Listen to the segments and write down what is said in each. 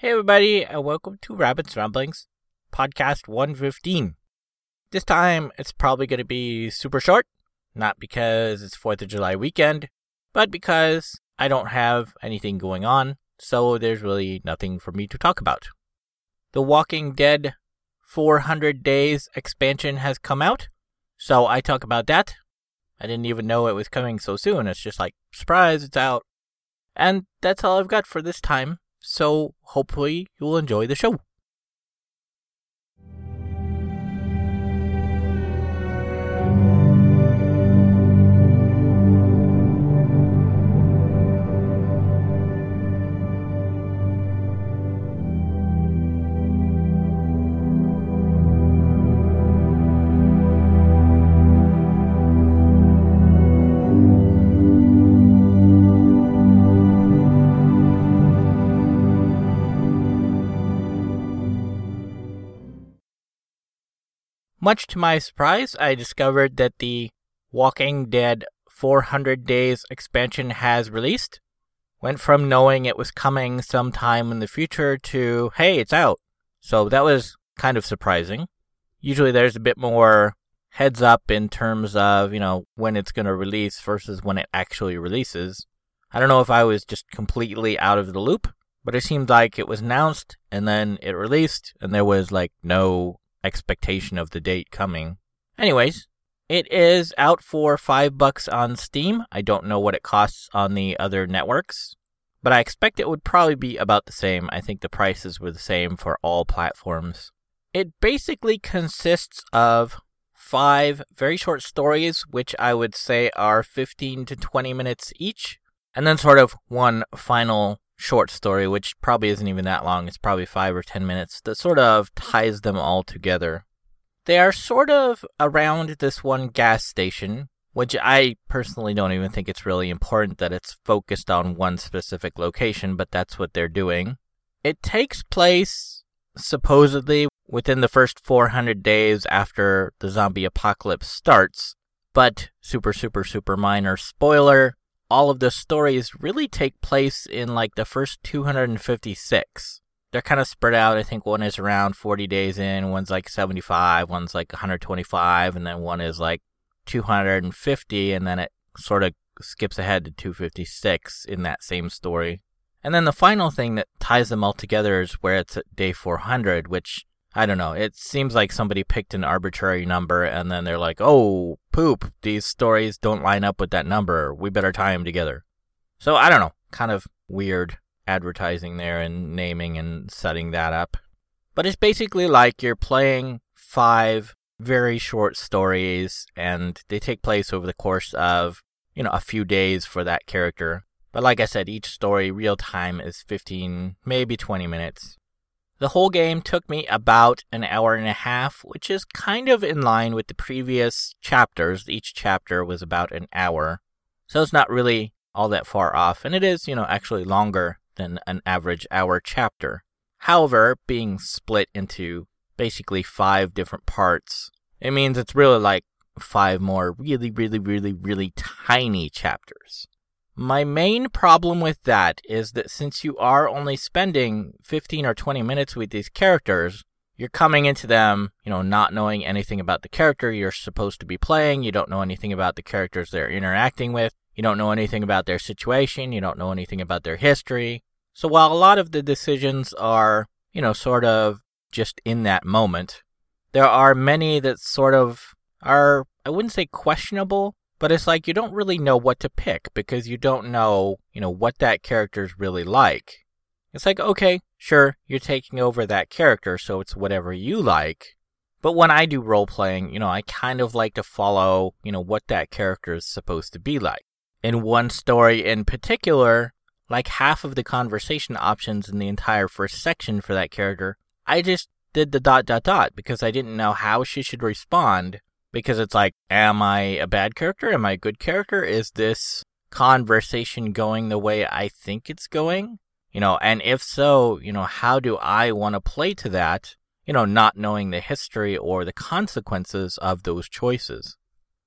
Hey, everybody, and welcome to Rabbit's Ramblings, podcast 115. This time, it's probably going to be super short, not because it's 4th of July weekend, but because I don't have anything going on, so there's really nothing for me to talk about. The Walking Dead 400 Days expansion has come out, so I talk about that. I didn't even know it was coming so soon. It's just like, surprise, it's out. And that's all I've got for this time, so hopefully you'll enjoy the show. Much to my surprise, I discovered that the Walking Dead 400 Days expansion has released. Went from knowing it was coming sometime in the future to, hey, it's out. So that was kind of surprising. Usually there's a bit more heads up in terms of, you know, when it's going to release versus when it actually releases. I don't know if I was just completely out of the loop, but it seemed like it was announced and then it released and there was like no expectation of the date coming. Anyways, it is out for five bucks on Steam. I don't know what it costs on the other networks, but I expect it would probably be about the same. I think the prices were the same for all platforms. It basically consists of five very short stories, which I would say are 15 to 20 minutes each, and then sort of one final short story, which probably isn't even that long. It's probably five or ten minutes, that sort of ties them all together. They are sort of around this one gas station, which I personally don't even think it's really important that it's focused on one specific location, but that's what they're doing. It takes place supposedly within the first 400 days after the zombie apocalypse starts, but super, super, super minor spoiler all of the stories really take place in like the first 256. They're kind of spread out. I think one is around 40 days in, one's like 75, one's like 125, and then one is like 250, and then it sort of skips ahead to 256 in that same story. And then the final thing that ties them all together is where it's at day 400, which I don't know. It seems like somebody picked an arbitrary number and then they're like, oh, poop, these stories don't line up with that number. We better tie them together. So I don't know. Kind of weird advertising there and naming and setting that up. But it's basically like you're playing five very short stories and they take place over the course of, you know, a few days for that character. But like I said, each story real time is 15, maybe 20 minutes. The whole game took me about an hour and a half, which is kind of in line with the previous chapters. Each chapter was about an hour. So it's not really all that far off, and it is, you know, actually longer than an average hour chapter. However, being split into basically five different parts, it means it's really like five more really, really, really, really tiny chapters. My main problem with that is that since you are only spending 15 or 20 minutes with these characters, you're coming into them, you know, not knowing anything about the character you're supposed to be playing. You don't know anything about the characters they're interacting with. You don't know anything about their situation. You don't know anything about their history. So while a lot of the decisions are, you know, sort of just in that moment, there are many that sort of are, I wouldn't say questionable, but it's like you don't really know what to pick because you don't know, you know, what that character's really like. It's like, okay, sure, you're taking over that character, so it's whatever you like. But when I do role playing, you know, I kind of like to follow, you know, what that character is supposed to be like. In one story in particular, like half of the conversation options in the entire first section for that character, I just did the dot dot dot because I didn't know how she should respond because it's like, am I a bad character? Am I a good character? Is this conversation going the way I think it's going? You know, and if so, you know, how do I want to play to that? You know, not knowing the history or the consequences of those choices.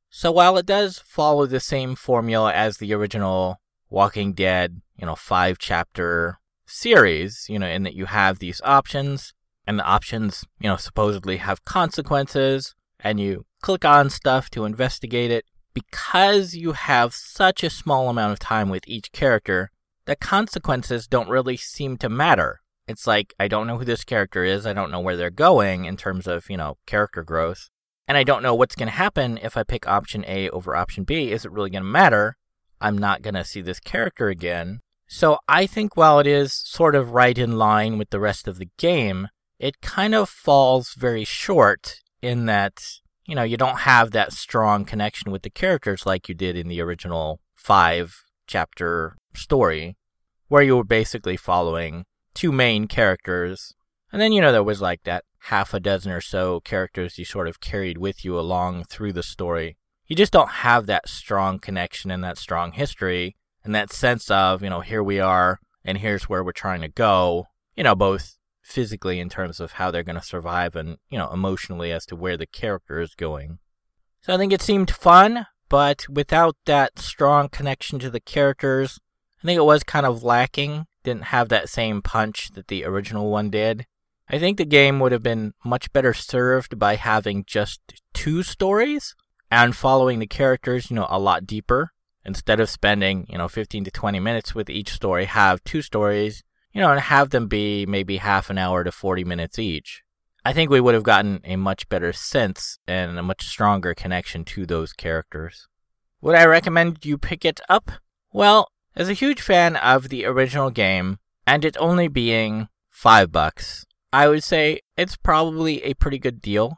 So while it does follow the same formula as the original Walking Dead, you know, five chapter series, you know, in that you have these options, and the options, you know, supposedly have consequences, and you click on stuff to investigate it. Because you have such a small amount of time with each character, the consequences don't really seem to matter. It's like, I don't know who this character is, I don't know where they're going in terms of, you know, character growth, and I don't know what's going to happen if I pick option A over option B. Is it really going to matter? I'm not going to see this character again. So I think while it is sort of right in line with the rest of the game, it kind of falls very short in that, you know, you don't have that strong connection with the characters like you did in the original five chapter story, where you were basically following two main characters. And then, you know, there was like that half a dozen or so characters you sort of carried with you along through the story. You just don't have that strong connection and that strong history and that sense of, you know, here we are and here's where we're trying to go, you know, both physically in terms of how they're going to survive and, you know, emotionally as to where the character is going. So I think it seemed fun, but without that strong connection to the characters, I think it was kind of lacking. Didn't have that same punch that the original one did. I think the game would have been much better served by having just two stories and following the characters, you know, a lot deeper. Instead of spending, you know, 15 to 20 minutes with each story, have two stories you know, and have them be maybe half an hour to 40 minutes each. I think we would have gotten a much better sense and a much stronger connection to those characters. Would I recommend you pick it up? Well, as a huge fan of the original game, and it only being five bucks, I would say it's probably a pretty good deal.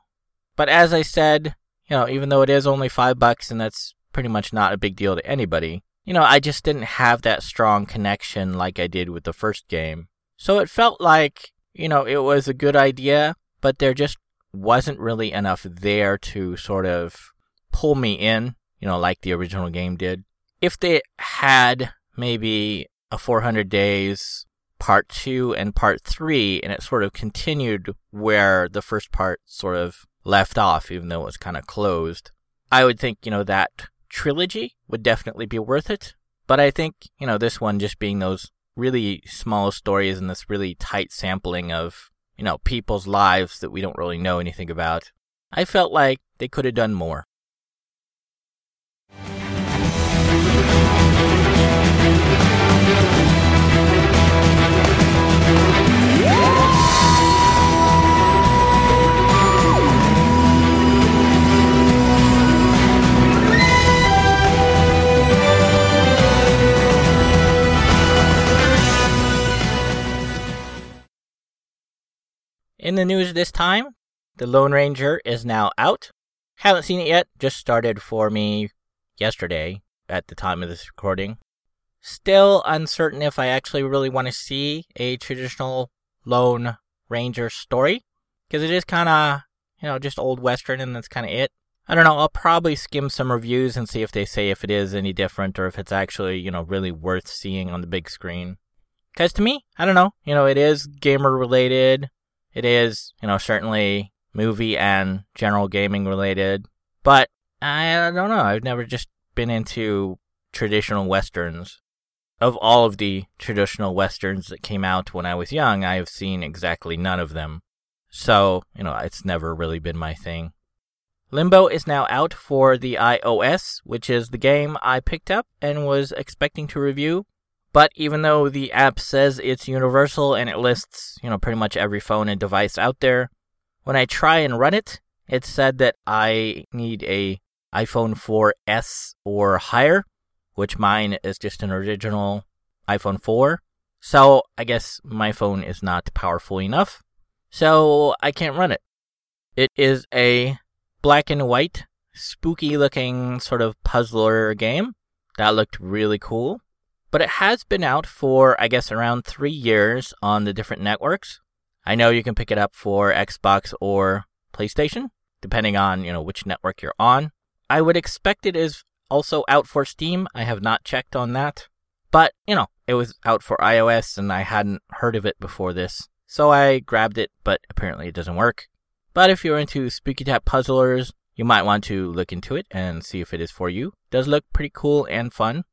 But as I said, you know, even though it is only five bucks and that's pretty much not a big deal to anybody, you know, I just didn't have that strong connection like I did with the first game. So it felt like, you know, it was a good idea, but there just wasn't really enough there to sort of pull me in, you know, like the original game did. If they had maybe a 400 days part 2 and part 3 and it sort of continued where the first part sort of left off even though it was kind of closed, I would think, you know, that trilogy would definitely be worth it. But I think, you know, this one just being those really small stories and this really tight sampling of, you know, people's lives that we don't really know anything about, I felt like they could have done more. In the news this time, The Lone Ranger is now out. Haven't seen it yet, just started for me yesterday at the time of this recording. Still uncertain if I actually really want to see a traditional Lone Ranger story, because it is kind of, you know, just old Western and that's kind of it. I don't know, I'll probably skim some reviews and see if they say if it is any different or if it's actually, you know, really worth seeing on the big screen. Because to me, I don't know, you know, it is gamer related. It is, you know, certainly movie and general gaming related, but I don't know. I've never just been into traditional westerns. Of all of the traditional westerns that came out when I was young, I have seen exactly none of them. So, you know, it's never really been my thing. Limbo is now out for the iOS, which is the game I picked up and was expecting to review. But even though the app says it's universal and it lists, you know, pretty much every phone and device out there, when I try and run it, it said that I need a iPhone 4S or higher, which mine is just an original iPhone 4. So I guess my phone is not powerful enough. So I can't run it. It is a black and white, spooky looking sort of puzzler game that looked really cool but it has been out for, I guess, around three years on the different networks. I know you can pick it up for Xbox or PlayStation, depending on, you know, which network you're on. I would expect it is also out for Steam. I have not checked on that. But, you know, it was out for iOS and I hadn't heard of it before this. So I grabbed it, but apparently it doesn't work. But if you're into spooky tap puzzlers, you might want to look into it and see if it is for you. It does look pretty cool and fun.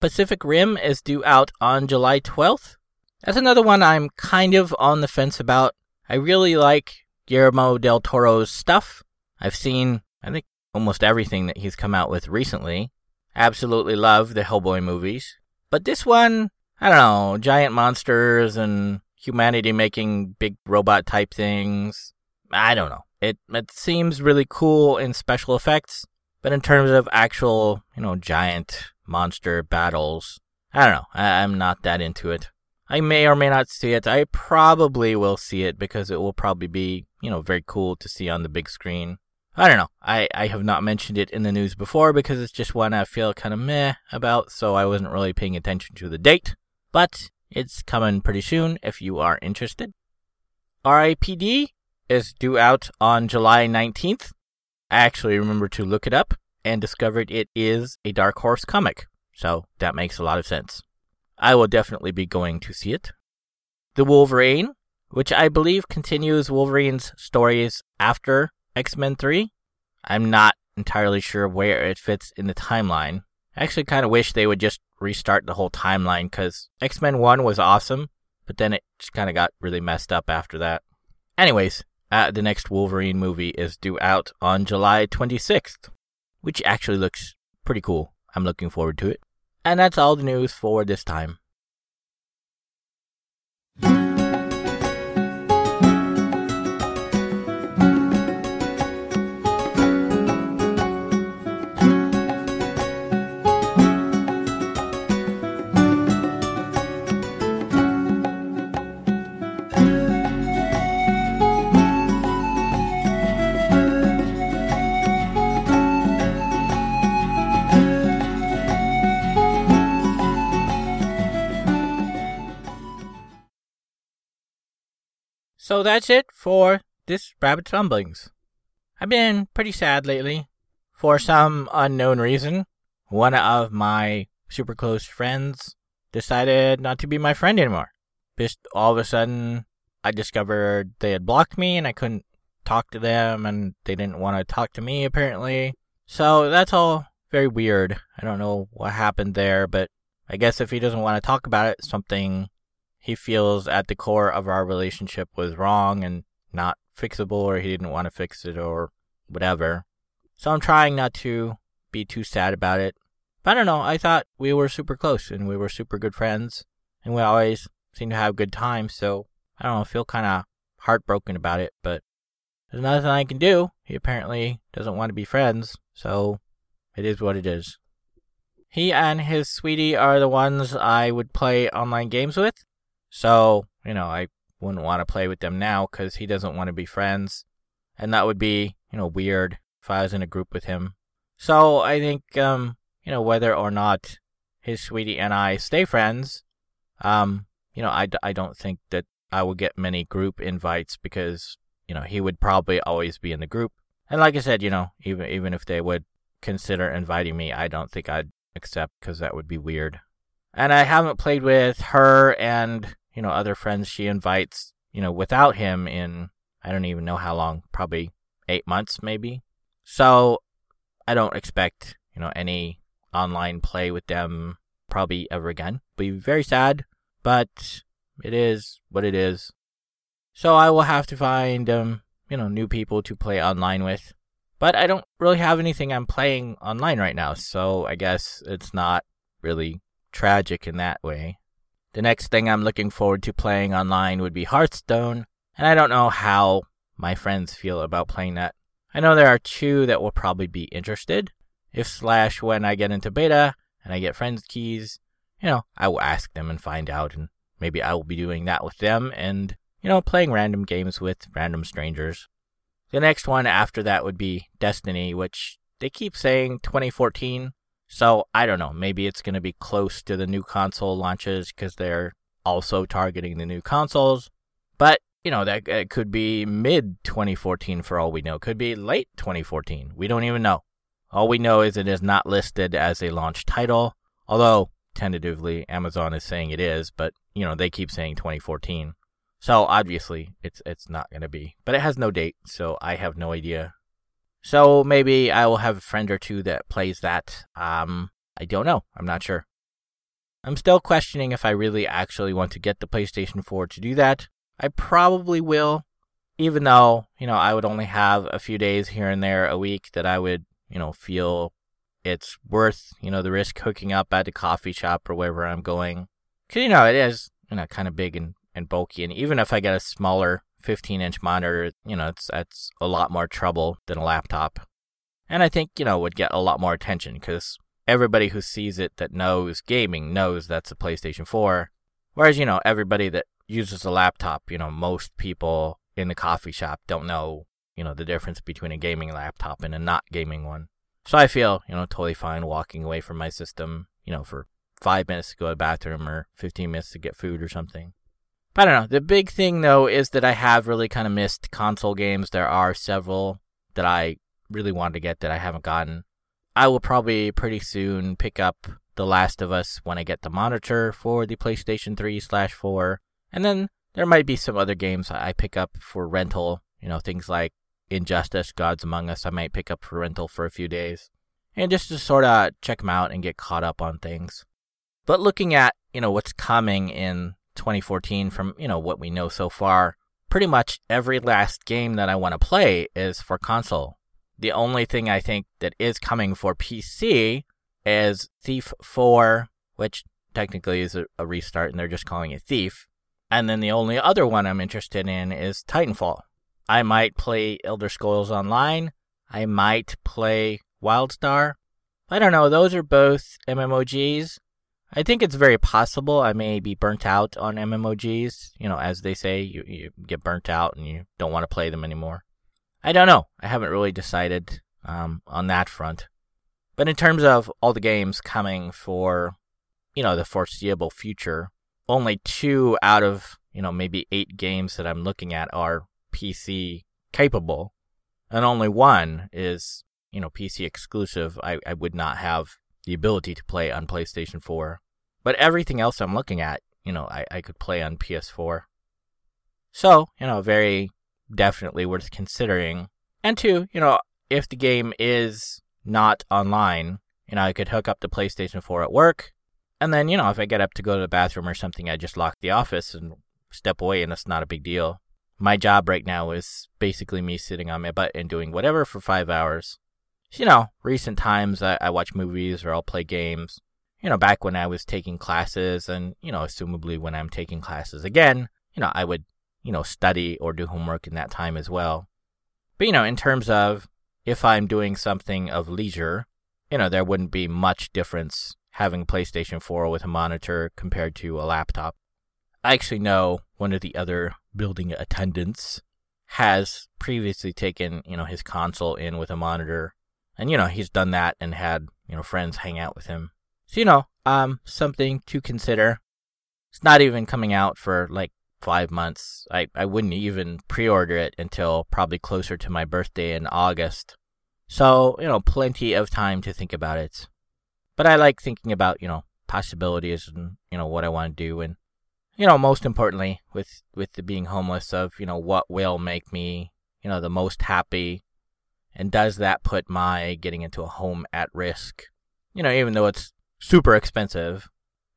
Pacific Rim is due out on July 12th. That's another one I'm kind of on the fence about. I really like Guillermo del Toro's stuff. I've seen, I think, almost everything that he's come out with recently. Absolutely love the Hellboy movies. But this one, I don't know, giant monsters and humanity making big robot type things. I don't know. It it seems really cool in special effects, but in terms of actual, you know, giant monster battles, I don't know. I, I'm not that into it. I may or may not see it. I probably will see it because it will probably be, you know, very cool to see on the big screen. I don't know. I, I have not mentioned it in the news before because it's just one I feel kind of meh about, so I wasn't really paying attention to the date. But it's coming pretty soon if you are interested. RIPD is due out on July 19th. I actually remember to look it up and discovered it is a Dark Horse comic, so that makes a lot of sense. I will definitely be going to see it. The Wolverine, which I believe continues Wolverine's stories after X Men 3. I'm not entirely sure where it fits in the timeline. I actually kind of wish they would just restart the whole timeline because X Men 1 was awesome, but then it just kind of got really messed up after that. Anyways, uh, the next Wolverine movie is due out on July 26th, which actually looks pretty cool. I'm looking forward to it. And that's all the news for this time. So that's it for this Rabbit Ramblings. I've been pretty sad lately. For some unknown reason, one of my super close friends decided not to be my friend anymore. Just all of a sudden, I discovered they had blocked me and I couldn't talk to them and they didn't want to talk to me apparently. So that's all very weird. I don't know what happened there, but I guess if he doesn't want to talk about it, something he feels at the core of our relationship was wrong and not fixable, or he didn't want to fix it, or whatever. So I'm trying not to be too sad about it. But I don't know, I thought we were super close and we were super good friends, and we always seemed to have good times, so I don't know, I feel kind of heartbroken about it, but there's nothing I can do. He apparently doesn't want to be friends, so it is what it is. He and his sweetie are the ones I would play online games with, so, you know, I wouldn't want to play with them now because he doesn't want to be friends. And that would be, you know, weird if I was in a group with him. So I think, um, you know, whether or not his sweetie and I stay friends, um, you know, I, I don't think that I will get many group invites because, you know, he would probably always be in the group. And like I said, you know, even even if they would consider inviting me, I don't think I'd accept because that would be weird. And I haven't played with her and, you know, other friends she invites, you know, without him in, I don't even know how long, probably eight months maybe. So I don't expect, you know, any online play with them probably ever again. Be very sad, but it is what it is. So I will have to find, um, you know, new people to play online with. But I don't really have anything I'm playing online right now, so I guess it's not really tragic in that way. The next thing I'm looking forward to playing online would be Hearthstone, and I don't know how my friends feel about playing that. I know there are two that will probably be interested. If slash when I get into beta and I get friends keys, you know, I will ask them and find out and maybe I will be doing that with them and, you know, playing random games with random strangers. The next one after that would be Destiny, which they keep saying 2014. So I don't know. Maybe it's going to be close to the new console launches because they're also targeting the new consoles. But you know that it could be mid 2014 for all we know. Could be late 2014. We don't even know. All we know is it is not listed as a launch title, although tentatively Amazon is saying it is, but you know they keep saying 2014. So obviously it's it's not going to be. But it has no date, so I have no idea so maybe I will have a friend or two that plays that. Um, I don't know. I'm not sure. I'm still questioning if I really actually want to get the PlayStation 4 to do that. I probably will, even though, you know, I would only have a few days here and there a week that I would, you know, feel it's worth, you know, the risk hooking up at the coffee shop or wherever I'm going. Cause, you know, it is, you know, kind of big and, and bulky. And even if I get a smaller 15 inch monitor, you know, it's, that's a lot more trouble than a laptop. And I think, you know, would get a lot more attention because everybody who sees it that knows gaming knows that's a PlayStation 4. Whereas, you know, everybody that uses a laptop, you know, most people in the coffee shop don't know, you know, the difference between a gaming laptop and a not gaming one. So I feel, you know, totally fine walking away from my system, you know, for five minutes to go to the bathroom or 15 minutes to get food or something. I don't know. The big thing, though, is that I have really kind of missed console games. There are several that I really wanted to get that I haven't gotten. I will probably pretty soon pick up The Last of Us when I get the monitor for the PlayStation 3 slash 4. And then there might be some other games I pick up for rental, you know, things like Injustice, Gods Among Us, I might pick up for rental for a few days. And just to sort of check them out and get caught up on things. But looking at, you know, what's coming in 2014 from, you know, what we know so far, pretty much every last game that I want to play is for console. The only thing I think that is coming for PC is Thief 4, which technically is a, a restart and they're just calling it Thief. And then the only other one I'm interested in is Titanfall. I might play Elder Scrolls Online. I might play Wildstar. I don't know. Those are both MMOGs. I think it's very possible I may be burnt out on MMOGs. You know, as they say, you, you get burnt out and you don't want to play them anymore. I don't know. I haven't really decided um, on that front. But in terms of all the games coming for, you know, the foreseeable future, only two out of, you know, maybe eight games that I'm looking at are PC capable, and only one is, you know, PC exclusive. I, I would not have the ability to play on PlayStation 4. But everything else I'm looking at, you know, I, I could play on PS4. So, you know, very definitely worth considering. And two, you know, if the game is not online, you know, I could hook up the PlayStation 4 at work. And then, you know, if I get up to go to the bathroom or something, I just lock the office and step away, and it's not a big deal. My job right now is basically me sitting on my butt and doing whatever for five hours. You know, recent times I, I watch movies or I'll play games. You know, back when I was taking classes, and, you know, assumably when I'm taking classes again, you know, I would you know, study or do homework in that time as well. But, you know, in terms of if I'm doing something of leisure, you know, there wouldn't be much difference having PlayStation 4 with a monitor compared to a laptop. I actually know one of the other building attendants has previously taken, you know, his console in with a monitor. And, you know, he's done that and had, you know, friends hang out with him. So, you know, um, something to consider. It's not even coming out for like five months. I, I wouldn't even pre order it until probably closer to my birthday in August. So, you know, plenty of time to think about it. But I like thinking about, you know, possibilities and, you know, what I want to do. And, you know, most importantly, with, with the being homeless, of, you know, what will make me, you know, the most happy. And does that put my getting into a home at risk? You know, even though it's super expensive,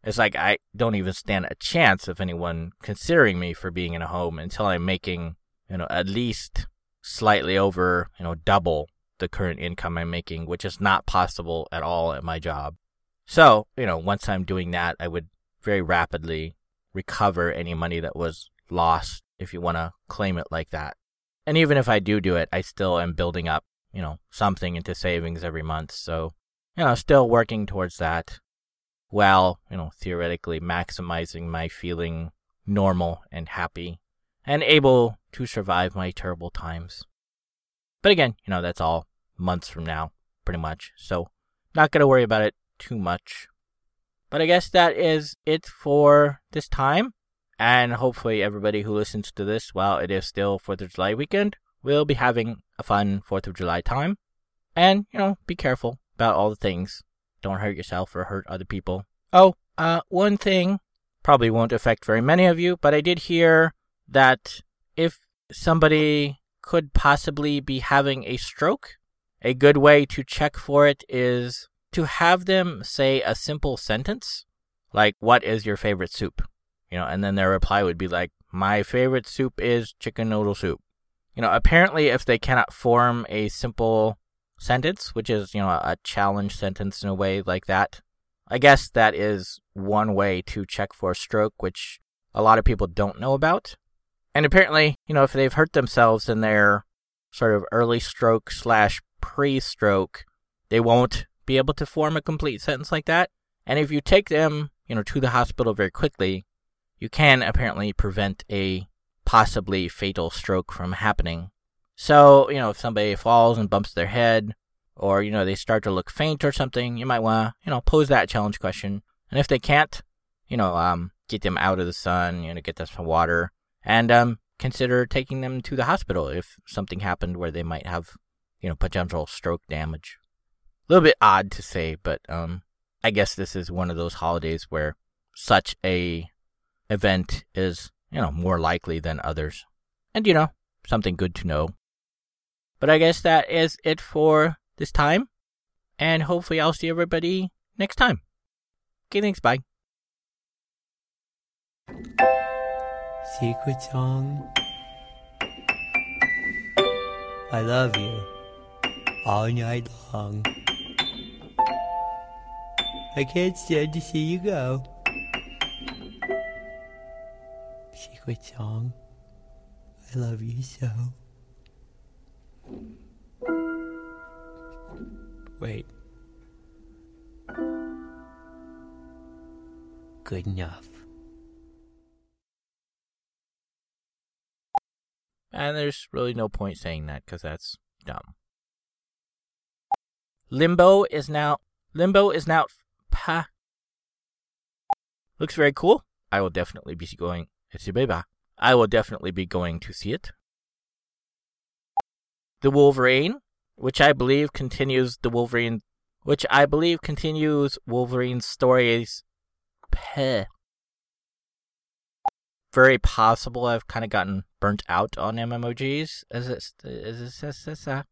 it's like I don't even stand a chance of anyone considering me for being in a home until I'm making, you know, at least slightly over, you know, double the current income I'm making, which is not possible at all at my job. So, you know, once I'm doing that, I would very rapidly recover any money that was lost, if you want to claim it like that. And even if I do do it, I still am building up, you know, something into savings every month. So, you know, still working towards that while, you know, theoretically maximizing my feeling normal and happy and able to survive my terrible times. But again, you know, that's all months from now, pretty much. So, not going to worry about it too much. But I guess that is it for this time. And hopefully, everybody who listens to this while it is still 4th of July weekend will be having a fun 4th of July time. And, you know, be careful about all the things don't hurt yourself or hurt other people. Oh, uh, one thing probably won't affect very many of you, but I did hear that if somebody could possibly be having a stroke, a good way to check for it is to have them say a simple sentence like, what is your favorite soup? You know, and then their reply would be like, my favorite soup is chicken noodle soup. You know, apparently, if they cannot form a simple sentence, which is, you know, a challenge sentence in a way like that, I guess that is one way to check for stroke, which a lot of people don't know about. And apparently, you know, if they've hurt themselves in their sort of early stroke slash pre stroke, they won't be able to form a complete sentence like that. And if you take them, you know, to the hospital very quickly, you can apparently prevent a possibly fatal stroke from happening. So, you know, if somebody falls and bumps their head, or, you know, they start to look faint or something, you might want to, you know, pose that challenge question. And if they can't, you know, um, get them out of the sun, you know, get them some water, and um, consider taking them to the hospital if something happened where they might have, you know, potential stroke damage. A little bit odd to say, but um, I guess this is one of those holidays where such a event is, you know, more likely than others. And, you know, something good to know. But I guess that is it for this time. And hopefully I'll see everybody next time. Okay, thanks. Bye. Secret song. I love you all night long. I can't stand to see you go. Secret song. I love you so. Wait. Good enough. And there's really no point saying that because that's dumb. Limbo is now Limbo is now pa looks very cool. I will definitely be going I will definitely be going to see it. The Wolverine, which I believe continues the Wolverine, which I believe continues Wolverine's stories. Peh. Very possible I've kind of gotten burnt out on MMOGs as it, as it, uh,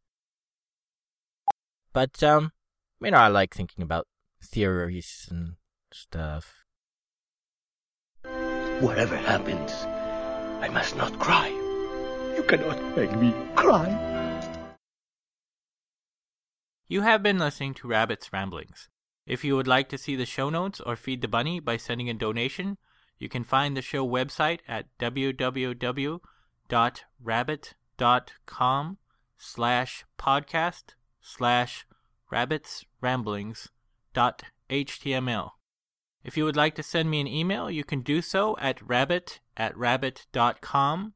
but um, you know I like thinking about theories and stuff. Whatever happens, I must not cry. You cannot make me cry. You have been listening to Rabbit's Ramblings. If you would like to see the show notes or feed the bunny by sending a donation, you can find the show website at www.rabbit.com slash podcast slash rabbitsramblings.html. If you would like to send me an email, you can do so at rabbit at rabbit.com.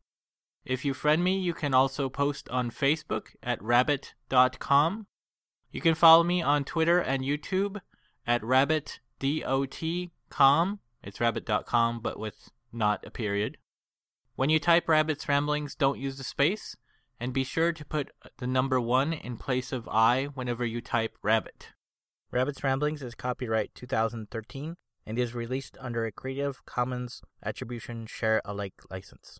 If you friend me, you can also post on Facebook at rabbit.com. You can follow me on Twitter and YouTube at rabbitdot.com. It's rabbit.com, but with not a period. When you type Rabbit's Ramblings, don't use the space, and be sure to put the number one in place of I whenever you type rabbit. Rabbit's Ramblings is copyright 2013 and is released under a Creative Commons Attribution Share Alike license.